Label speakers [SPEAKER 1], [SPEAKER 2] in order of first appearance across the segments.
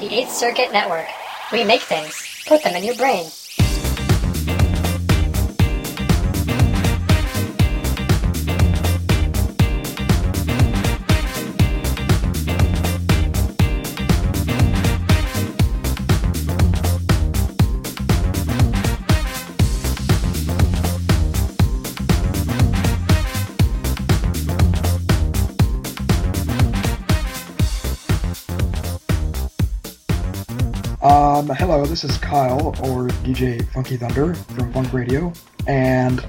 [SPEAKER 1] The 8th Circuit Network. We make things, put them in your brain.
[SPEAKER 2] Um, hello, this is Kyle, or DJ Funky Thunder from Funk Radio, and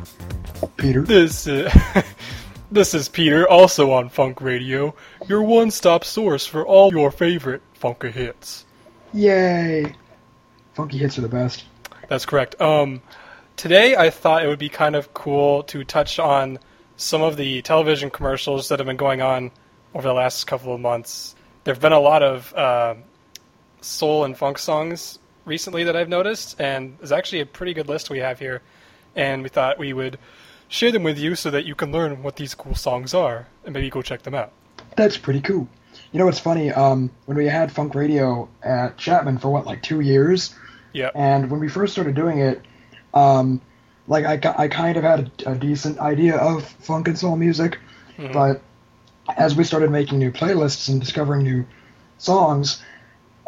[SPEAKER 2] Peter.
[SPEAKER 3] This uh, this is Peter, also on Funk Radio, your one-stop source for all your favorite funky hits.
[SPEAKER 2] Yay! Funky hits are the best.
[SPEAKER 3] That's correct. Um, today I thought it would be kind of cool to touch on some of the television commercials that have been going on over the last couple of months. There have been a lot of uh, soul and funk songs recently that I've noticed, and there's actually a pretty good list we have here. And we thought we would share them with you so that you can learn what these cool songs are and maybe go check them out.
[SPEAKER 2] That's pretty cool. You know what's funny? Um, when we had Funk Radio at Chapman for what, like two years,
[SPEAKER 3] Yeah.
[SPEAKER 2] and when we first started doing it, um, like I, I kind of had a, a decent idea of funk and soul music,
[SPEAKER 3] Mhm.
[SPEAKER 2] but as we started making new playlists and discovering new songs,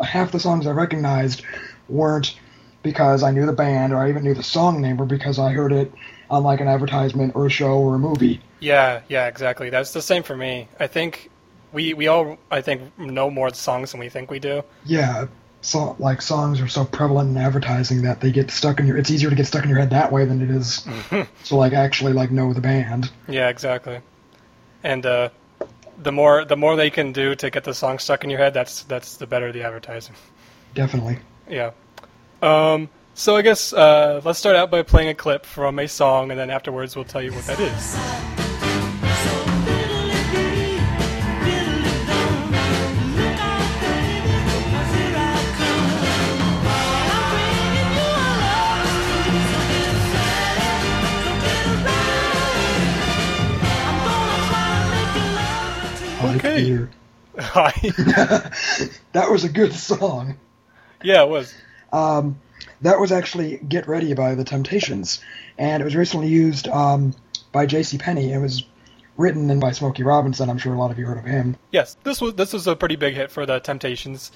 [SPEAKER 2] half the songs I recognized weren't because I knew the band or I even knew the song name, or because I heard it on like an advertisement or a show or a movie.
[SPEAKER 3] Yeah, yeah, exactly. That's the same for me. I think we we all I think know more songs than we think we do.
[SPEAKER 2] Yeah, so like songs are so prevalent in advertising that they get stuck in your. It's easier to get stuck in your head that way than it is to like actually like know the band.
[SPEAKER 3] Yeah, exactly. And uh, the more the more they can do to get the song stuck in your head, that's that's the better the advertising.
[SPEAKER 2] Definitely.
[SPEAKER 3] Yeah. Um, so I guess uh, let's start out by playing a clip from a song, and then afterwards we'll tell you what that is.
[SPEAKER 2] Peter. That was a good song.
[SPEAKER 3] yeah, it was.
[SPEAKER 2] Um, that was actually "Get Ready" by the Temptations, and it was recently used um, by J.C. Penney. It was written in by Smokey Robinson. I'm sure a lot of you heard of him.
[SPEAKER 3] Yes, this was this was a pretty big hit for the Temptations.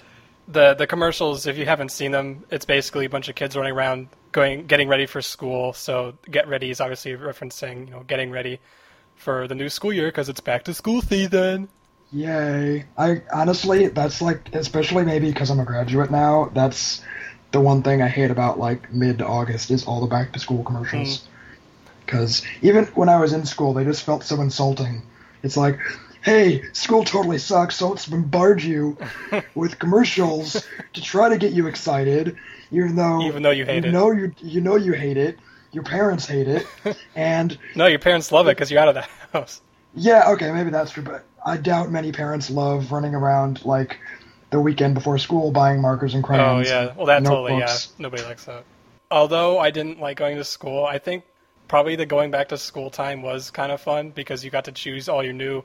[SPEAKER 3] The the commercials, if you haven't seen them, it's basically a bunch of kids running around going getting ready for school. So get ready is obviously referencing you know getting ready for the new school year because it's back to school season.
[SPEAKER 2] Yay! I honestly, that's like, especially maybe because I'm a graduate now. That's the one thing I hate about like mid August is all the back to school commercials. Mm. Because even when I was in school, they just felt so insulting. It's like, hey, school totally sucks, so let's bombard you with commercials to try to get you excited, even though
[SPEAKER 3] Even though you hate it.
[SPEAKER 2] know you you know you hate it. Your parents hate it, and
[SPEAKER 3] No, your parents love it because you're out of the house.
[SPEAKER 2] yeah, okay, maybe that's true, but I doubt many parents love running around like the weekend before school buying markers and crayons.
[SPEAKER 3] Oh yeah, well that totally yeah. Nobody likes that. Although I didn't like going to school, I think probably the going back to school time was kind of fun because you got to choose all your new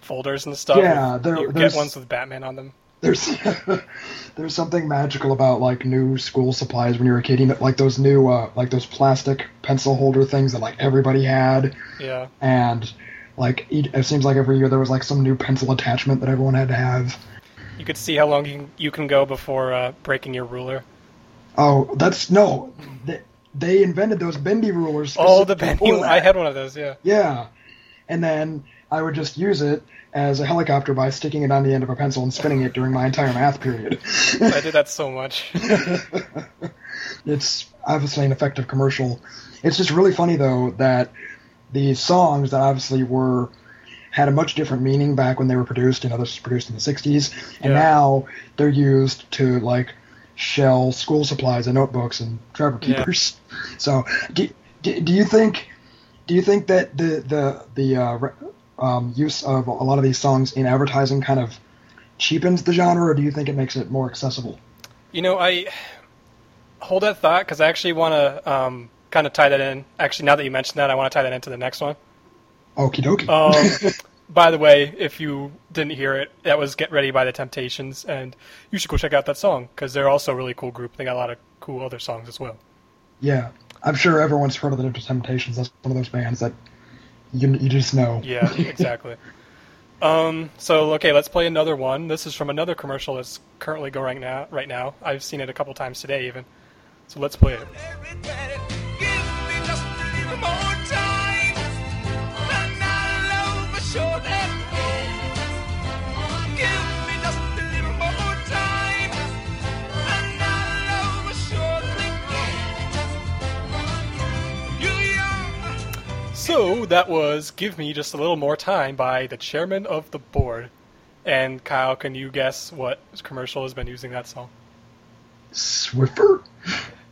[SPEAKER 3] folders and stuff.
[SPEAKER 2] Yeah, there-
[SPEAKER 3] you
[SPEAKER 2] there's-
[SPEAKER 3] get ones with Batman on them.
[SPEAKER 2] There's there's something magical about like new school supplies when you're a kid. You know, like those new uh, like those plastic pencil holder things that like everybody had,
[SPEAKER 3] Yeah.
[SPEAKER 2] and like it seems like every year there was like some new pencil attachment that everyone had to have.
[SPEAKER 3] You could see how long you can, you can go before uh, breaking your ruler.
[SPEAKER 2] Oh, that's no. They, they invented those bendy rulers.
[SPEAKER 3] Oh, the
[SPEAKER 2] bendy.
[SPEAKER 3] I had one of those. Yeah.
[SPEAKER 2] Yeah. And then I would just use it as a helicopter by sticking it on the end of a pencil and spinning it during my entire math period.
[SPEAKER 3] I did that so much.
[SPEAKER 2] it's obviously an effective commercial. It's just really funny though that these songs that obviously were had a much different meaning back when they were produced. You know, this was produced in the '60s, and
[SPEAKER 3] Yeah.
[SPEAKER 2] now they're used to like shell school supplies and notebooks and
[SPEAKER 3] Yeah.
[SPEAKER 2] keepers. So, do, do, do you think do you think that the the the uh, um, use of a lot of these songs in advertising kind of cheapens the genre, or do you think it makes it more accessible?
[SPEAKER 3] You know, I hold that thought because I actually want to um, kind of tie that in. Actually, now that you mentioned that, I want to tie that into the next one.
[SPEAKER 2] Okie dokie.
[SPEAKER 3] Um, by the way, if you didn't hear it, that was "Get Ready" by the Temptations, and you should go check out that song because they're also a really cool group. They got a lot of cool other songs as well.
[SPEAKER 2] Yeah, I'm sure everyone's heard of the Temptations. That's one of those bands that you you just know.
[SPEAKER 3] Yeah, exactly. um, so okay, let's play another one. This is from another commercial that's currently going right now. Right now, I've seen it a couple times today, even. So let's play it. So that was "Give Me Just a Little More Time" by the Chairmen of the Board. And Kyle, can you guess what commercial has been using that song?
[SPEAKER 2] Swiffer.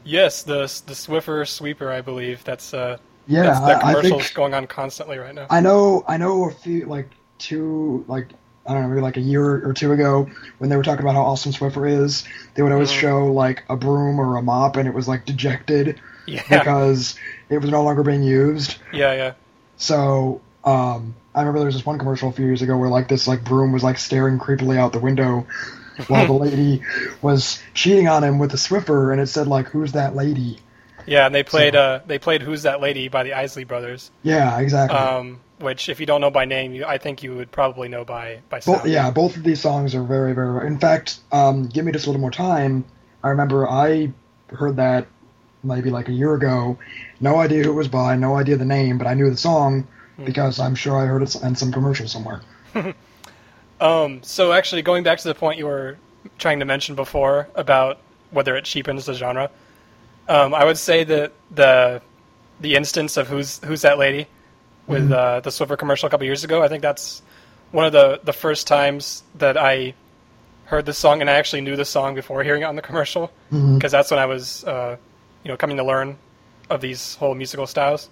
[SPEAKER 3] Yes, the the Swiffer sweeper, I believe. That's uh,
[SPEAKER 2] Yeah,
[SPEAKER 3] that's, that
[SPEAKER 2] I, I
[SPEAKER 3] commercial's
[SPEAKER 2] think
[SPEAKER 3] going on constantly right now.
[SPEAKER 2] I know. I know a few like two like I don't know maybe like a year or two ago when they were talking about how awesome Swiffer is. They would always
[SPEAKER 3] Mhm.
[SPEAKER 2] show like a broom or a mop, and it was like dejected
[SPEAKER 3] yeah,
[SPEAKER 2] because it was no longer being used.
[SPEAKER 3] yeah, yeah.
[SPEAKER 2] So um, I remember there was this one commercial a few years ago where like this like broom was like staring creepily out the window while the lady was cheating on him with a Swiffer, and it said like "Who's that lady?"
[SPEAKER 3] Yeah, and they played
[SPEAKER 2] So-
[SPEAKER 3] uh, they played "Who's That Lady" by the Isley Brothers,
[SPEAKER 2] Yeah, exactly.
[SPEAKER 3] um, which if you don't know by name, you, I think you would probably know by by sound.
[SPEAKER 2] yeah, both of these songs are very, very. In fact, um, "Give Me Just a Little More Time." I remember I heard that maybe like a year ago. No idea who it was by, no idea the name, but I knew the song
[SPEAKER 3] Hmm.
[SPEAKER 2] because I'm sure I heard it in some commercial somewhere.
[SPEAKER 3] Um, so actually, going back to the point you were trying to mention before about whether it cheapens the genre, um, I would say that the the instance of who's who's that lady with uh, the Swiffer commercial a couple years ago, I think that's one of the the first times that I heard the song and I actually knew the song before hearing it on the commercial because that's when I was uh, you know coming to learn of these whole musical styles.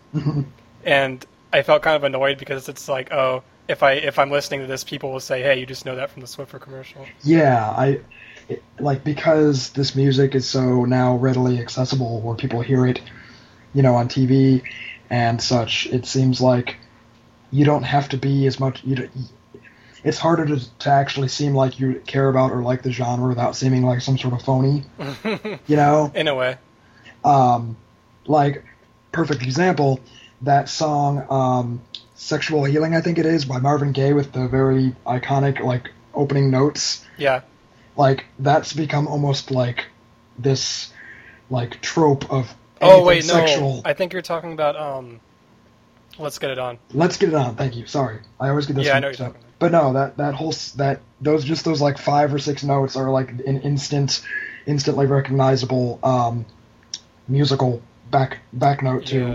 [SPEAKER 3] And I felt kind of annoyed because it's like oh if I if I'm listening to this people will say hey you just know that from the Swiffer commercial
[SPEAKER 2] Yeah, I it, like because this music is so now readily accessible, where people hear it, you know, on TV and such. It seems like you don't have to be as much. You it's harder to to actually seem like you care about or like the genre without seeming like some sort of phony. you know,
[SPEAKER 3] in a way
[SPEAKER 2] um, like perfect example that song um, "Sexual Healing," I think it is by Marvin Gaye with the very iconic like opening notes
[SPEAKER 3] yeah
[SPEAKER 2] like that's become almost like this like trope of
[SPEAKER 3] oh wait no
[SPEAKER 2] sexual.
[SPEAKER 3] I think you're talking about um let's get it on
[SPEAKER 2] Let's get it on. Thank you. Sorry, I always get this.
[SPEAKER 3] Yeah, I know you're talking.
[SPEAKER 2] But no, that that whole that those just those like five or six notes are like an instant, instantly recognizable um, musical back back note to
[SPEAKER 3] Yeah.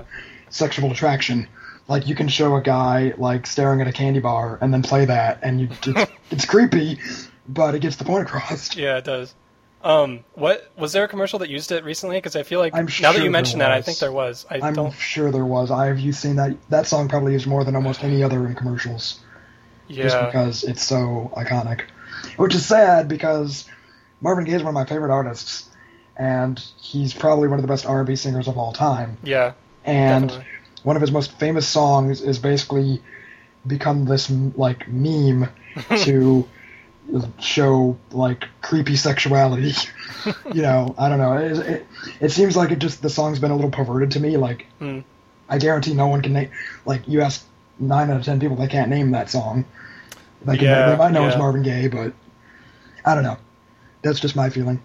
[SPEAKER 2] sexual attraction. Like you can show a guy like staring at a candy bar and then play that, and you it's, it's creepy, but it gets the point across.
[SPEAKER 3] yeah it does um what was there a commercial that used it recently because I feel like
[SPEAKER 2] I'm
[SPEAKER 3] now that
[SPEAKER 2] sure
[SPEAKER 3] you mention that I
[SPEAKER 2] there
[SPEAKER 3] think
[SPEAKER 2] was.
[SPEAKER 3] there was I
[SPEAKER 2] I'm
[SPEAKER 3] don't
[SPEAKER 2] sure there was. I've you seen that that song probably used more than almost any other in commercials, just
[SPEAKER 3] yeah
[SPEAKER 2] because it's so iconic. Which is sad because Marvin Gaye is one of my favorite artists, and he's probably one of the best R&B singers of all time.
[SPEAKER 3] yeah
[SPEAKER 2] And
[SPEAKER 3] definitely.
[SPEAKER 2] One of his most famous songs is basically become this like meme to show like creepy sexuality. you know, I don't know. It, it, it seems like it just the song's been a little perverted to me. Like,
[SPEAKER 3] Hmm.
[SPEAKER 2] I guarantee no one can name. Like, you ask nine out of ten people, they can't name that song. They, can,
[SPEAKER 3] Yeah,
[SPEAKER 2] they might know it's. Marvin Gaye, but I don't know. That's just my feeling.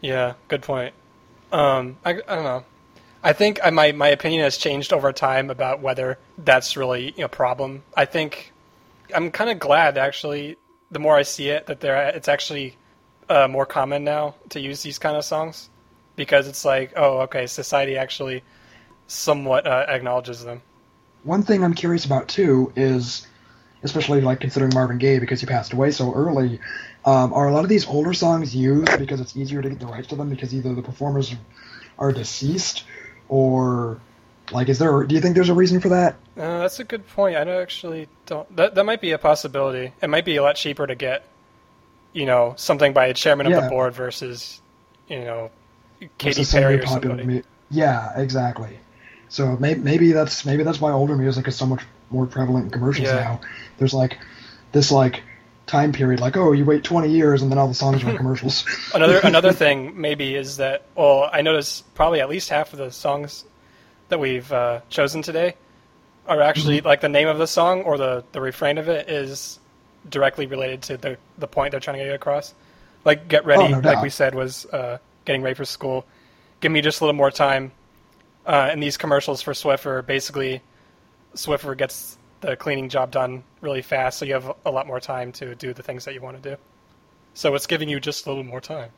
[SPEAKER 3] Yeah, good point. Um, I, I don't know. I think my my opinion has changed over time about whether that's really a problem. I think I'm kind of glad actually. The more I see it, that there it's actually uh, more common now to use these kind of songs because it's like, oh, okay, society actually somewhat uh, acknowledges them.
[SPEAKER 2] One thing I'm curious about too is, especially like considering Marvin Gaye because he passed away so early, um, are a lot of these older songs used because it's easier to get the rights to them because either the performers are deceased or like is there? Do you think there's a reason for that?
[SPEAKER 3] Uh, that's a good point. I don't actually don't. That that might be a possibility. It might be a lot cheaper to get, you know, something by a Chairmen of the Board versus, you know, Katy Perry or somebody.
[SPEAKER 2] yeah, exactly. So maybe maybe that's maybe that's why older music is so much more prevalent in commercials
[SPEAKER 3] Yeah.
[SPEAKER 2] now. There's like this like time period, like oh, you wait 20 years and then all the songs are in commercials.
[SPEAKER 3] Another another thing maybe is that well, I notice probably at least half of the songs that we've uh, chosen today are actually
[SPEAKER 2] Mm-hmm.
[SPEAKER 3] like the name of the song or the, the refrain of it is directly related to the the point they're trying to get across. Like get ready,
[SPEAKER 2] Oh, no
[SPEAKER 3] like we said, was uh, getting ready for school. Give me just a little more time. Uh, and these commercials for Swiffer, basically, Swiffer gets the cleaning job done really fast, so you have a lot more time to do the things that you want to do. So it's giving you just a little more time.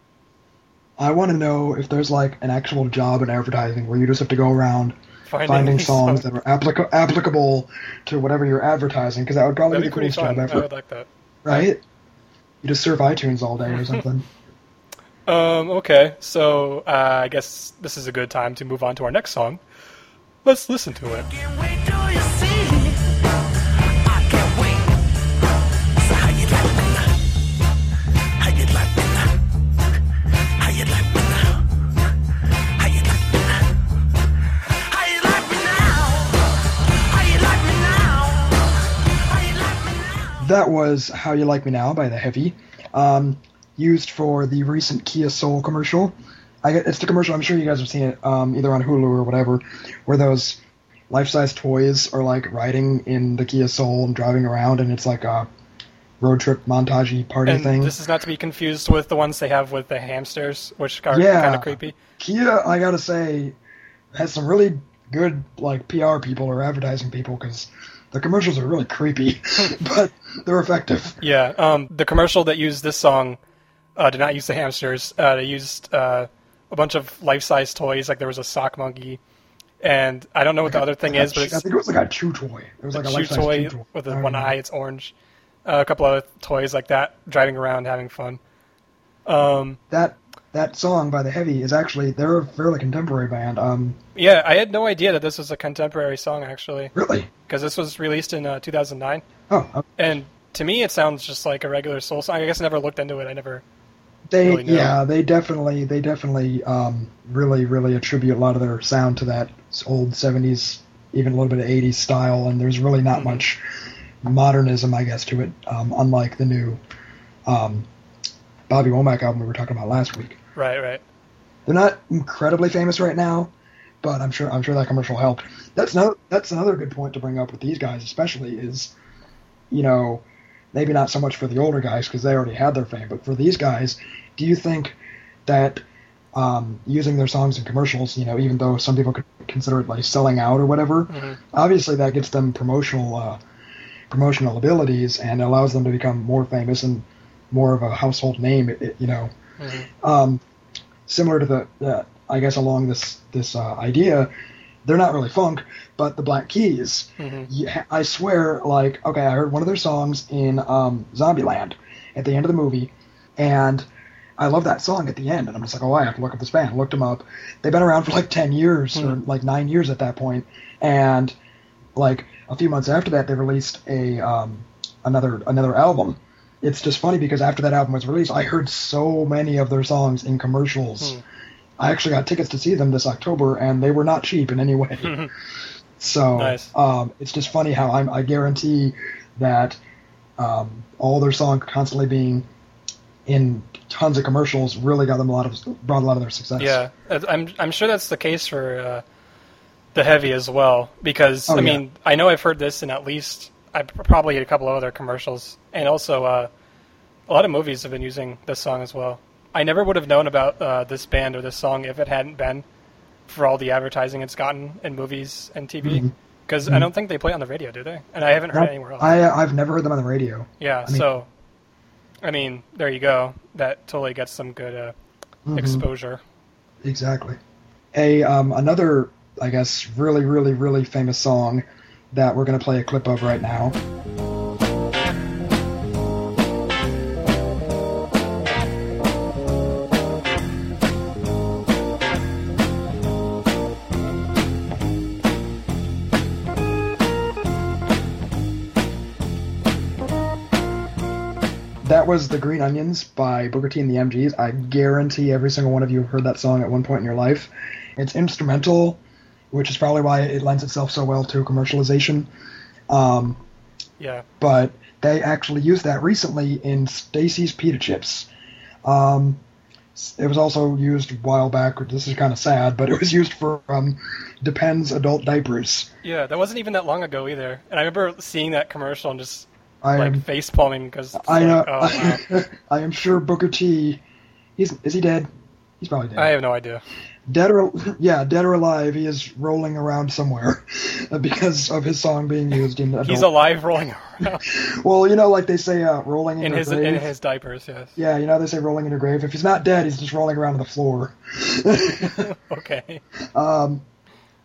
[SPEAKER 2] I want to know if there's like an actual job in advertising where you just have to go around
[SPEAKER 3] Finding,
[SPEAKER 2] finding songs
[SPEAKER 3] some-
[SPEAKER 2] that are applica- applicable to whatever you're advertising, because that would probably
[SPEAKER 3] That'd
[SPEAKER 2] be
[SPEAKER 3] be
[SPEAKER 2] the
[SPEAKER 3] pretty
[SPEAKER 2] coolest
[SPEAKER 3] fun.
[SPEAKER 2] job
[SPEAKER 3] I would like that.
[SPEAKER 2] right? You just surf iTunes all day or something.
[SPEAKER 3] Um, okay, so uh, I guess this is a good time to move on to our next song. Let's listen to it.
[SPEAKER 2] That was How You Like Me Now by The Heavy, um, used for the recent Kia Soul commercial. I, it's the commercial, I'm sure you guys have seen it, um, either on Hulu or whatever, where those life-size toys are like riding in the Kia Soul and driving around, and it's like a road trip montage party
[SPEAKER 3] And
[SPEAKER 2] thing.
[SPEAKER 3] this is not to be confused with the ones they have with the hamsters, which are
[SPEAKER 2] Yeah.
[SPEAKER 3] kind of creepy.
[SPEAKER 2] Kia, I gotta say, has some really good like PR people or advertising people because the commercials are really creepy, but they're effective.
[SPEAKER 3] Yeah, um, the commercial that used this song uh, did not use the hamsters. Uh, they used uh, a bunch of life-size toys, like there was a sock monkey, and I don't know what the other thing
[SPEAKER 2] Like a
[SPEAKER 3] is, but it's
[SPEAKER 2] I think it was like a chew toy. It was like a,
[SPEAKER 3] a chew
[SPEAKER 2] life-size
[SPEAKER 3] toy
[SPEAKER 2] chew toy.
[SPEAKER 3] with
[SPEAKER 2] I
[SPEAKER 3] a one
[SPEAKER 2] know.
[SPEAKER 3] eye. It's orange. Uh, a couple other toys like that, driving around having fun. Um,
[SPEAKER 2] That that song by the Heavy is actually they're a fairly contemporary band. Um,
[SPEAKER 3] yeah, I had no idea that this was a contemporary song actually,
[SPEAKER 2] really?
[SPEAKER 3] because this was released in uh, 2009,
[SPEAKER 2] Oh, uh,
[SPEAKER 3] and to me it sounds just like a regular soul song. I guess I never looked into it. I never.
[SPEAKER 2] they
[SPEAKER 3] Really
[SPEAKER 2] yeah they definitely they definitely um, really really attribute a lot of their sound to that old '70s, even a little bit of '80s style, and there's really not
[SPEAKER 3] Mhm.
[SPEAKER 2] much modernism, I guess, to it. Um, unlike the new um, Bobby Womack album we were talking about last week.
[SPEAKER 3] Right, right.
[SPEAKER 2] They're not incredibly famous right now, but I'm sure I'm sure that commercial helped. That's no that's another good point to bring up with these guys, especially is, you know, maybe not so much for the older guys because they already had their fame, but for these guys, do you think that um, using their songs in commercials, you know, even though some people could consider it like selling out or whatever,
[SPEAKER 3] Mhm.
[SPEAKER 2] obviously that gets them promotional uh, promotional abilities and allows them to become more famous and more of a household name, you know
[SPEAKER 3] Mhm.
[SPEAKER 2] um, similar to the, the I guess along this this uh, idea, they're not really funk, but the Black Keys.
[SPEAKER 3] Mhm.
[SPEAKER 2] Yeah, I swear, like okay, I heard one of their songs in um, Zombieland at the end of the movie, and I love that song at the end, and I'm just like, oh, I have to look up this band. I looked them up. They've been around for like ten years or
[SPEAKER 3] Hmm.
[SPEAKER 2] like nine years at that point, and like a few months after that, they released a um, another another album. It's just funny because after that album was released, I heard so many of their songs in commercials.
[SPEAKER 3] Hmm.
[SPEAKER 2] I actually got tickets to see them this October, and they were not cheap in any way. so
[SPEAKER 3] Nice.
[SPEAKER 2] um, it's just funny how I'm, I guarantee that um, all their songs constantly being in tons of commercials really got them a lot of brought a lot of their success.
[SPEAKER 3] Yeah, I'm I'm sure that's the case for uh, the heavy as well. Because
[SPEAKER 2] Oh,
[SPEAKER 3] I
[SPEAKER 2] yeah.
[SPEAKER 3] mean, I know I've heard this in at least I probably a couple of other commercials, and also uh, a lot of movies have been using this song as well. I never would have known about uh, this band or this song if it hadn't been for all the advertising it's gotten in movies and TV. Because I don't think they play on the radio, do they? And I haven't heard anywhere else.
[SPEAKER 2] I I've never heard them on the radio.
[SPEAKER 3] yeah,
[SPEAKER 2] I mean-
[SPEAKER 3] so I mean, there you go. That totally gets some good uh,
[SPEAKER 2] Mhm.
[SPEAKER 3] exposure.
[SPEAKER 2] Exactly. A um, another, I guess, really, really, really famous song that we're gonna play a clip of right now. That was The Green Onions by Booker T and the MGs. I guarantee every single one of you have heard that song at one point in your life. It's instrumental, which is probably why it lends itself so well to commercialization. Um,
[SPEAKER 3] Yeah.
[SPEAKER 2] but they actually used that recently in Stacy's Pita Chips. Um, it was also used a while back. This is kind of sad, but it was used for um, Depends adult diapers.
[SPEAKER 3] Yeah, that wasn't even that long ago either. And I remember seeing that commercial and just
[SPEAKER 2] I
[SPEAKER 3] like
[SPEAKER 2] am,
[SPEAKER 3] face palming because
[SPEAKER 2] I know.
[SPEAKER 3] like, oh, wow.
[SPEAKER 2] I am sure Booker T. He's is he dead? He's probably dead.
[SPEAKER 3] I have no idea.
[SPEAKER 2] dead or yeah, dead or alive. He is rolling around somewhere because of his song being used in adult.
[SPEAKER 3] He's alive, rolling around
[SPEAKER 2] Well, you know, like they say, uh, rolling in,
[SPEAKER 3] in his
[SPEAKER 2] grave.
[SPEAKER 3] in his diapers. Yes.
[SPEAKER 2] Yeah, you know they say rolling in your grave. If he's not dead, he's just rolling around on the floor.
[SPEAKER 3] Okay.
[SPEAKER 2] um,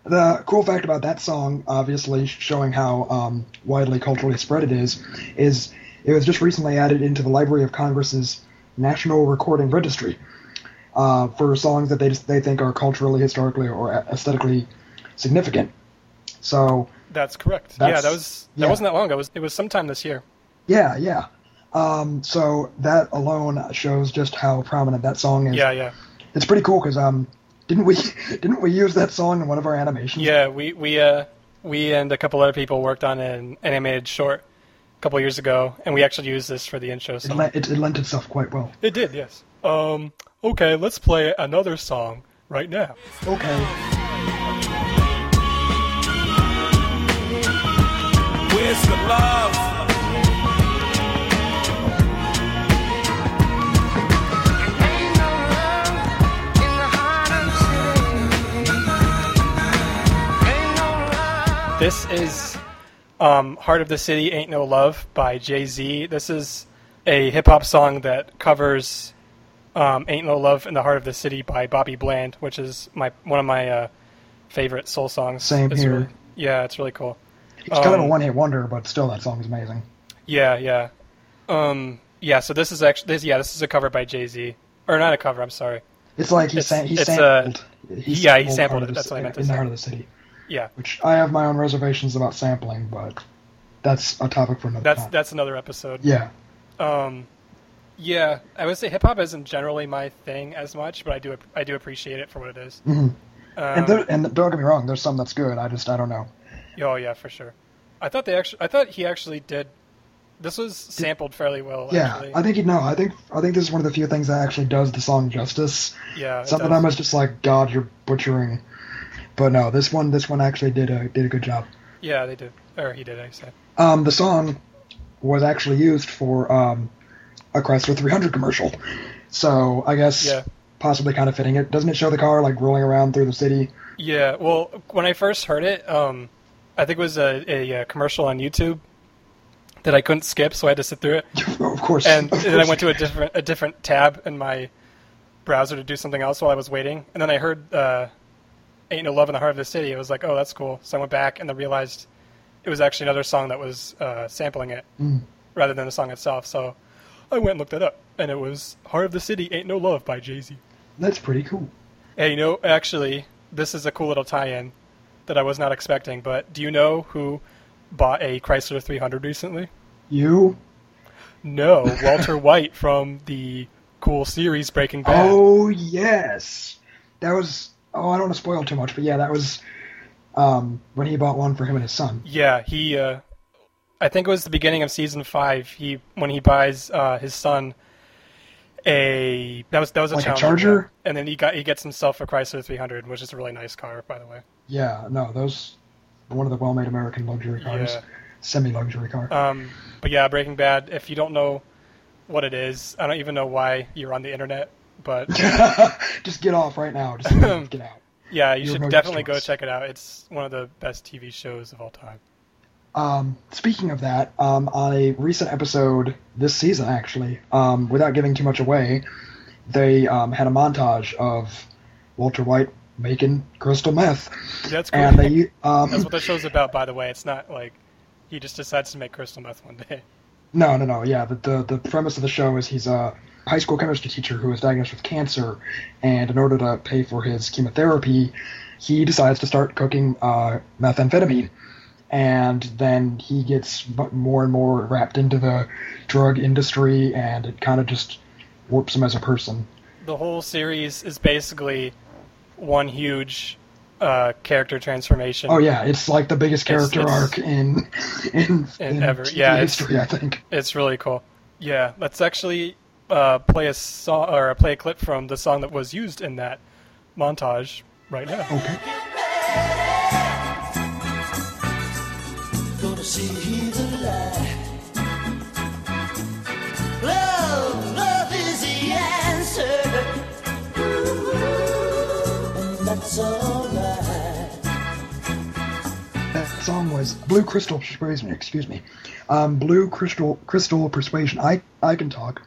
[SPEAKER 2] the cool fact about that song, obviously showing how um, widely culturally spread it is, is it was just recently added into the Library of Congress's National Recording Registry uh, for songs that they just, they think are culturally, historically, or aesthetically significant. So
[SPEAKER 3] That's correct.
[SPEAKER 2] That's-
[SPEAKER 3] yeah, that was that
[SPEAKER 2] yeah.
[SPEAKER 3] wasn't that long ago. It was, it was sometime this year.
[SPEAKER 2] yeah, yeah. Um, so that alone shows just how prominent that song is.
[SPEAKER 3] Yeah, yeah,
[SPEAKER 2] It's pretty cool because um, didn't we didn't we use that song in one of our animations?
[SPEAKER 3] yeah. We we uh we and a couple other people worked on an animated short a couple years ago, and we actually used this for the intro
[SPEAKER 2] It,
[SPEAKER 3] song.
[SPEAKER 2] le- it, it lent itself quite well.
[SPEAKER 3] It did, yes. Um. Okay, let's play another song right now.
[SPEAKER 2] Okay.
[SPEAKER 4] Where's the love?
[SPEAKER 3] This is um, "Heart of the City Ain't No Love" by Jay Z. This is a hip hop song that covers um, "Ain't No Love in the Heart of the City" by Bobby Bland, which is my one of my uh, favorite soul songs.
[SPEAKER 2] Same
[SPEAKER 3] It's
[SPEAKER 2] here.
[SPEAKER 3] really- yeah, it's really cool.
[SPEAKER 2] It's kind of a
[SPEAKER 3] Um,
[SPEAKER 2] one-hit wonder, but still, that song is amazing.
[SPEAKER 3] Yeah, yeah, um, yeah. So this is actually this, yeah, this is a cover by Jay Z, or not a cover. I'm sorry.
[SPEAKER 2] It's like he,
[SPEAKER 3] It's-
[SPEAKER 2] sam- he
[SPEAKER 3] it's,
[SPEAKER 2] sampled. he
[SPEAKER 3] yeah, he sampled it, that's what I meant to
[SPEAKER 2] in the heart of the city.
[SPEAKER 3] Yeah,
[SPEAKER 2] Which I have my own reservations about sampling, but that's a topic for another
[SPEAKER 3] that's
[SPEAKER 2] time.
[SPEAKER 3] that's another episode.
[SPEAKER 2] yeah.
[SPEAKER 3] Um, yeah, I would say hip hop isn't generally my thing as much, but I do I do appreciate it for what it is.
[SPEAKER 2] hmm
[SPEAKER 3] Um,
[SPEAKER 2] and there, and don't get me wrong, there's some that's good. I just I don't know.
[SPEAKER 3] oh yeah, for sure. I thought they actually I thought he actually did. This was sampled fairly well.
[SPEAKER 2] Yeah,
[SPEAKER 3] actually.
[SPEAKER 2] I think you know. I think I think this is one of the few things that actually does the song justice.
[SPEAKER 3] yeah. it
[SPEAKER 2] Some of
[SPEAKER 3] does.
[SPEAKER 2] them is just like God, you're butchering. But no, this one this one actually did a did a good job.
[SPEAKER 3] Yeah, they did, or he did. I said.
[SPEAKER 2] Um, the song was actually used for um, a Chrysler 300 commercial, so I guess
[SPEAKER 3] Yeah.
[SPEAKER 2] possibly kind of fitting it. Doesn't it show the car like rolling around through the city?
[SPEAKER 3] Yeah, well, when I first heard it, um, I think it was a, a, uh commercial on YouTube that I couldn't skip, so I had to sit through it.
[SPEAKER 2] of course.
[SPEAKER 3] And
[SPEAKER 2] of
[SPEAKER 3] then I went to a different a different tab in my browser to do something else while I was waiting. And then I heard uh, "Ain't No Love in the Heart of the City." It was like, oh, that's cool. So I went back and then realized it was actually another song that was uh, sampling it
[SPEAKER 2] Mm.
[SPEAKER 3] rather than the song itself. So I went and looked it up, and it was "Heart of the City Ain't No Love" by Jay Z.
[SPEAKER 2] That's pretty cool.
[SPEAKER 3] Hey, you know, actually, this is a cool little tie-in that I was not expecting. But do you know who bought a Chrysler 300 recently?
[SPEAKER 2] You?
[SPEAKER 3] No, Walter White from the cool series Breaking Bad.
[SPEAKER 2] Oh yes, that was. Oh, I don't want to spoil too much, but yeah, that was um, when he bought one for him and his son.
[SPEAKER 3] Yeah, he. Uh, I think it was the beginning of season five. He when he buys uh, his son a that was that was a
[SPEAKER 2] Like a Charger?
[SPEAKER 3] and then he got he gets himself a Chrysler 300, which is a really nice car, by the way.
[SPEAKER 2] Yeah, no, those one of the well-made American luxury cars,
[SPEAKER 3] Yeah.
[SPEAKER 2] semi-luxury car.
[SPEAKER 3] Um, but yeah, Breaking Bad. If you don't know what it is, I don't even know why you're on the internet, but
[SPEAKER 2] Just get off right now. Just get out.
[SPEAKER 3] yeah, you
[SPEAKER 2] You
[SPEAKER 3] should
[SPEAKER 2] no
[SPEAKER 3] definitely go check it out. It's one of the best TV shows of all time.
[SPEAKER 2] Um, speaking of that, um, on a recent episode this season, actually, um, without giving too much away, they um, had a montage of Walter White making crystal meth,
[SPEAKER 3] That's cool.
[SPEAKER 2] and they um,
[SPEAKER 3] That's what the show's about, by the way. It's not like he just decides to make crystal meth one day.
[SPEAKER 2] No, no, no. Yeah, the, the the premise of the show is he's a high school chemistry teacher who is diagnosed with cancer, and in order to pay for his chemotherapy, he decides to start cooking uh, methamphetamine, and then he gets more and more wrapped into the drug industry, and it kind of just warps him as a person.
[SPEAKER 3] The whole series is basically one huge uh, character transformation.
[SPEAKER 2] Oh yeah, it's like the biggest character
[SPEAKER 3] it's-
[SPEAKER 2] arc in in,
[SPEAKER 3] In ever.
[SPEAKER 2] TV
[SPEAKER 3] Yeah, it's-
[SPEAKER 2] history. I think.
[SPEAKER 3] It's really cool. Yeah, let's actually uh, play a song or play a clip from the song that was used in that montage right now.
[SPEAKER 2] Okay.
[SPEAKER 4] Gonna see the light. Love, love is the answer. And that's alright.
[SPEAKER 2] That song was Blue Crystal Persuasion. Excuse me, um, Blue Crystal Crystal Persuasion. I I can talk.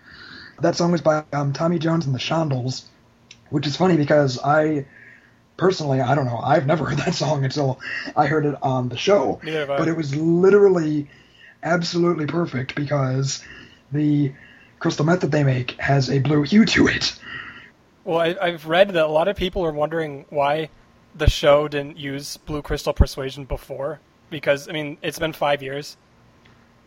[SPEAKER 2] That song was by um, Tommy James and the Shondells, which is funny because I personally I don't know I've never heard that song until I heard it on the show.
[SPEAKER 3] Have
[SPEAKER 2] But it was literally absolutely perfect because the crystal meth that they make has a blue hue to it.
[SPEAKER 3] Well, I, I've read that a lot of people are wondering why the show didn't use Blue Crystal Persuasion before. Because, I mean, it's been five years,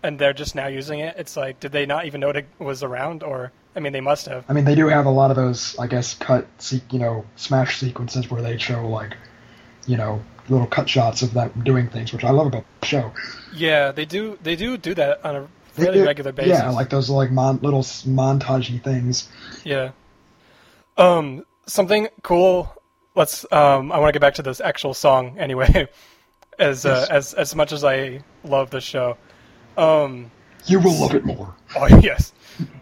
[SPEAKER 3] and they're just now using it. It's like, did they not even know it was around? Or, I mean, they must have.
[SPEAKER 2] I mean, they do have a lot of those, I guess, cut, you know, smash sequences where they show like, you know, little cut shots of that doing things, which I love about the show.
[SPEAKER 3] Yeah, they do. They do do that on a fairly
[SPEAKER 2] do-
[SPEAKER 3] regular basis.
[SPEAKER 2] Yeah, like those like mon- little montagey things.
[SPEAKER 3] Yeah. Um, something cool. Let's. Um, I want to get back to this actual song anyway. As uh,
[SPEAKER 2] Yes.
[SPEAKER 3] as as much as I love the show. Um.
[SPEAKER 2] You will love it more.
[SPEAKER 3] Oh yes.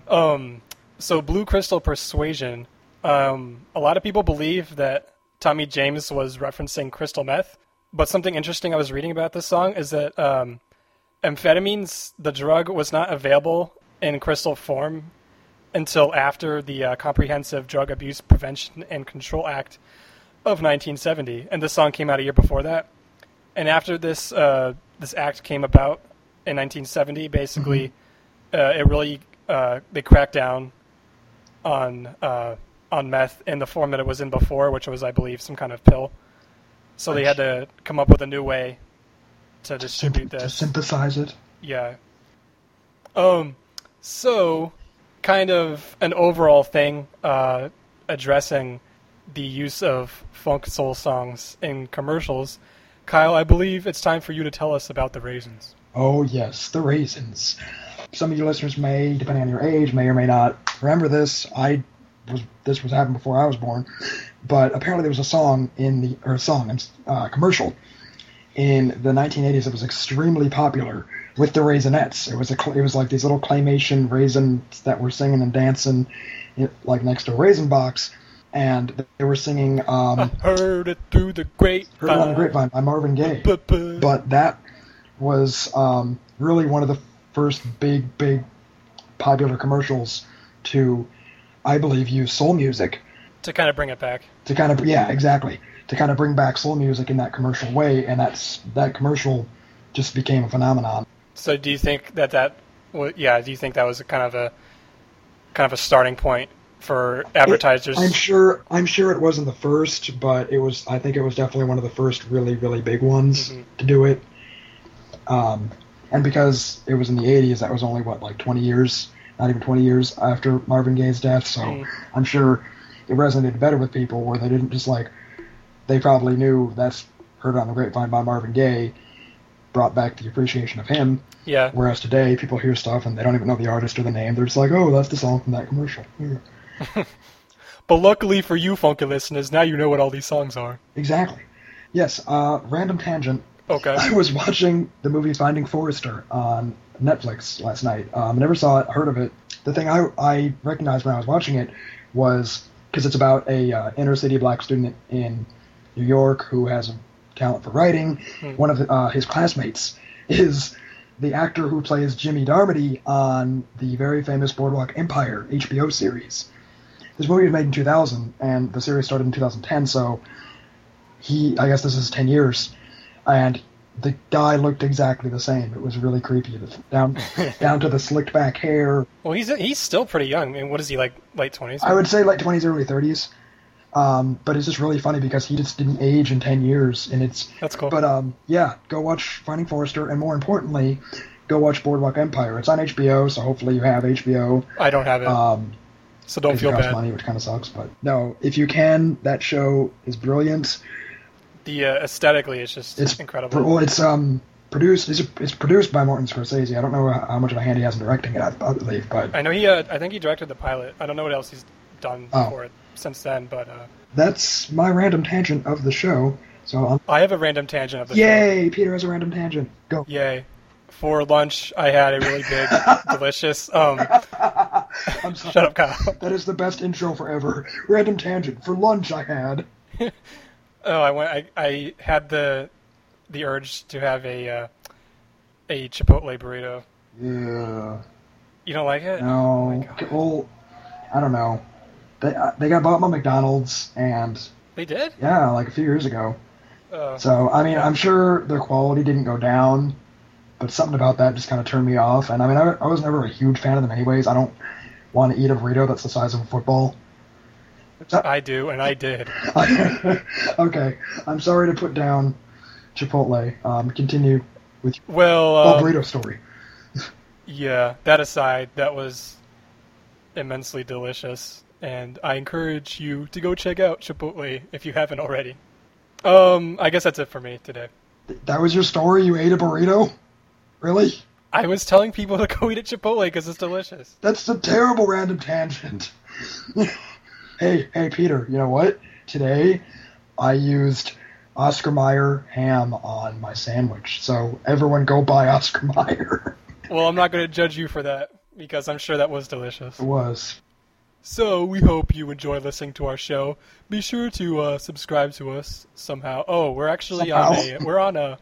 [SPEAKER 3] Um. So Blue Crystal Persuasion. Um. A lot of people believe that Tommy James was referencing crystal meth, but something interesting I was reading about this song is that um, amphetamines, the drug, was not available in crystal form until after the uh, Comprehensive Drug Abuse Prevention and Control Act of 1970, and this song came out a year before that. And after this uh, this act came about in 1970, basically, uh, it really uh, they cracked down on uh, on meth in the form that it was in before, which was, I believe, some kind of pill. So they had to come up with a new way to distribute
[SPEAKER 2] to
[SPEAKER 3] this.
[SPEAKER 2] To synthesize it.
[SPEAKER 3] Yeah. Um, so, kind of an overall thing, uh, addressing the use of funk soul songs in commercials. Kyle, I believe it's time for you to tell us about the raisins.
[SPEAKER 2] Oh yes, the raisins. Some of your listeners may, depending on your age, may or may not remember this. I was this was happened before I was born, but apparently there was a song in the or a song uh, commercial in the 1980s that was extremely popular with the Raisinets. It was a it was like these little claymation raisins that were singing and dancing, like next to a raisin box, and they were singing um,
[SPEAKER 3] Heard it through the grapevine.
[SPEAKER 2] "Heard It on the Grapevine" by Marvin Gaye but that was um, really one of the first big, big popular commercials to, I believe, use soul music
[SPEAKER 3] to kind of bring it back.
[SPEAKER 2] to kind of yeah, exactly to kind of bring back soul music in that commercial way, and that's that commercial just became a phenomenon.
[SPEAKER 3] So, do you think that that, yeah, do you think that was a kind of a, kind of a starting point for advertisers?
[SPEAKER 2] I'm sure I'm sure it wasn't the first, but it was. I think it was definitely one of the first really, really big ones
[SPEAKER 3] Mhm.
[SPEAKER 2] to do it. Um, and because it was in the 80s, that was only what like 20 years, not even 20 years after Marvin Gaye's death. So
[SPEAKER 3] Mm.
[SPEAKER 2] I'm sure it resonated better with people, where they didn't just like they probably knew that's heard on the grapevine by Marvin Gaye, brought back the appreciation of him.
[SPEAKER 3] yeah.
[SPEAKER 2] Whereas today, people hear stuff and they don't even know the artist or the name. They're just like, oh, that's the song from that commercial. Yeah.
[SPEAKER 3] But luckily for you, funky listeners, now you know what all these songs are.
[SPEAKER 2] Exactly. Yes. Uh, random tangent.
[SPEAKER 3] Okay.
[SPEAKER 2] I was watching the movie Finding Forrester on Netflix last night. Um, never saw it, heard of it. The thing I, I recognized when I was watching it was because it's about a uh, inner city black student in New York who has a talent for writing. One of uh, his classmates is the actor who plays Jimmy Darmody on the very famous Boardwalk Empire HBO series. This movie was made in 2000, and the series started in 2010. So he, I guess this is 10 years, and the guy looked exactly the same. It was really creepy. Down, down to the slicked back hair.
[SPEAKER 3] Well, he's he's still pretty young. I mean, what is he like? Late twenties?
[SPEAKER 2] I would say late 20s, early 30s. Um, but it's just really funny because he just didn't age in 10 years, and it's.
[SPEAKER 3] That's cool.
[SPEAKER 2] But um, yeah, go watch Finding Forrester, and more importantly, go watch Boardwalk Empire. It's on HBO, so hopefully you have HBO.
[SPEAKER 3] I don't have it,
[SPEAKER 2] Um,
[SPEAKER 3] so don't
[SPEAKER 2] because
[SPEAKER 3] feel
[SPEAKER 2] it costs
[SPEAKER 3] bad.
[SPEAKER 2] money, which kind of sucks. But no, if you can, that show is brilliant.
[SPEAKER 3] The uh, aesthetically, it's just
[SPEAKER 2] It's
[SPEAKER 3] incredible.
[SPEAKER 2] Well, it's um produced. It's, it's produced by Martin Scorsese. I don't know how much of a hand he has in directing it. I, believe, but
[SPEAKER 3] I know he. Uh, I think he directed the pilot. I don't know what else he's done
[SPEAKER 2] Oh.
[SPEAKER 3] for it since then, but uh,
[SPEAKER 2] that's my random tangent of the show. So, um,
[SPEAKER 3] I have a random tangent of the show.
[SPEAKER 2] yay! Peter has a random tangent. Go.
[SPEAKER 3] Yay! For lunch, I had a really big, delicious. Um,
[SPEAKER 2] I'm sorry.
[SPEAKER 3] shut up, Kyle.
[SPEAKER 2] That is the best intro forever. Random tangent. For lunch, I had.
[SPEAKER 3] Oh, I went. I, I had the the urge to have a uh, a Chipotle burrito.
[SPEAKER 2] Yeah.
[SPEAKER 3] You don't like it?
[SPEAKER 2] No.
[SPEAKER 3] Oh
[SPEAKER 2] well, I don't know. They uh, they got bought by McDonald's, and
[SPEAKER 3] They did.
[SPEAKER 2] yeah, like a few years ago.
[SPEAKER 3] Uh,
[SPEAKER 2] So I mean, I'm sure their quality didn't go down, but something about that just kind of turned me off. And I mean, I, I was never a huge fan of them, anyways. I don't want to eat a burrito that's the size of a football.
[SPEAKER 3] I do, and I did.
[SPEAKER 2] okay, I'm sorry to put down Chipotle. Um, continue with your
[SPEAKER 3] Well, um,
[SPEAKER 2] burrito story.
[SPEAKER 3] yeah. That aside, that was immensely delicious, and I encourage you to go check out Chipotle if you haven't already. Um, I guess that's it for me today.
[SPEAKER 2] That was your story. You ate a burrito. Really?
[SPEAKER 3] I was telling people to go eat at Chipotle because it's delicious.
[SPEAKER 2] That's a terrible random tangent. hey, hey, Peter, you know what? Today, I used Oscar Mayer ham on my sandwich. So everyone go buy Oscar Mayer.
[SPEAKER 3] Well, I'm not going to judge you for that because I'm sure that was delicious.
[SPEAKER 2] it was.
[SPEAKER 3] So we hope you enjoy listening to our show. Be sure to uh, subscribe to us somehow. Oh, we're actually on a we're on a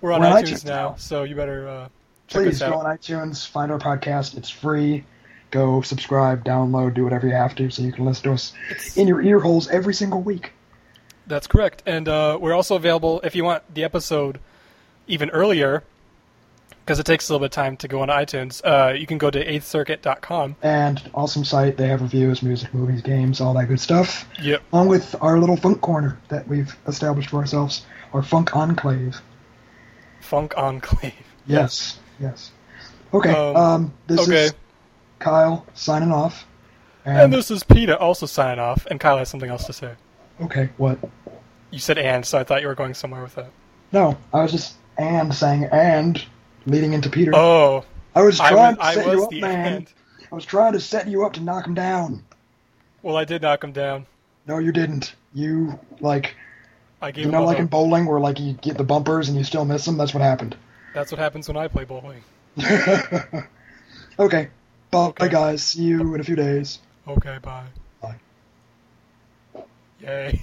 [SPEAKER 3] we're on
[SPEAKER 2] We're on
[SPEAKER 3] iTunes,
[SPEAKER 2] iTunes
[SPEAKER 3] now,
[SPEAKER 2] now.
[SPEAKER 3] so you better uh, check
[SPEAKER 2] Please
[SPEAKER 3] us
[SPEAKER 2] go on iTunes, find our podcast. It's free. Go subscribe, download, do whatever you have to so you can listen to us in your ear holes every single week.
[SPEAKER 3] That's correct, and uh, we're also available if you want the episode even earlier, because it takes a little bit of time to go on iTunes. Uh, you can go to eighthcircuit.com.
[SPEAKER 2] And awesome site. They have reviews, music, movies, games, all that good stuff.
[SPEAKER 3] Yep.
[SPEAKER 2] Along with our little funk corner that we've established for ourselves, our funk enclave.
[SPEAKER 3] Funk Enclave.
[SPEAKER 2] Yes, yes. Okay,
[SPEAKER 3] Um,
[SPEAKER 2] um, this
[SPEAKER 3] okay.
[SPEAKER 2] is Kyle signing off. And,
[SPEAKER 3] And this is Peter also signing off, and Kyle has something else to say.
[SPEAKER 2] okay, what?
[SPEAKER 3] You said and, so I thought you were going somewhere with that.
[SPEAKER 2] No, I was just and saying and leading into Peter.
[SPEAKER 3] Oh,
[SPEAKER 2] I was
[SPEAKER 3] I
[SPEAKER 2] trying
[SPEAKER 3] was, I
[SPEAKER 2] to set you
[SPEAKER 3] was
[SPEAKER 2] up, man.
[SPEAKER 3] and.
[SPEAKER 2] I was trying to set you up to knock him down.
[SPEAKER 3] Well, I did knock him down.
[SPEAKER 2] No, you didn't. You like
[SPEAKER 3] I gave
[SPEAKER 2] you know like in bowling where like you get the bumpers and you still miss them. That's what happened.
[SPEAKER 3] That's what happens when I play bowling.
[SPEAKER 2] okay, bye,
[SPEAKER 3] Okay.
[SPEAKER 2] guys. See you in a few days.
[SPEAKER 3] Okay, bye.
[SPEAKER 2] Bye.
[SPEAKER 3] Yay.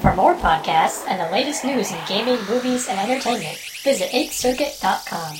[SPEAKER 1] For more podcasts and the latest news in gaming, movies, and entertainment, visit 8thcircuit.com.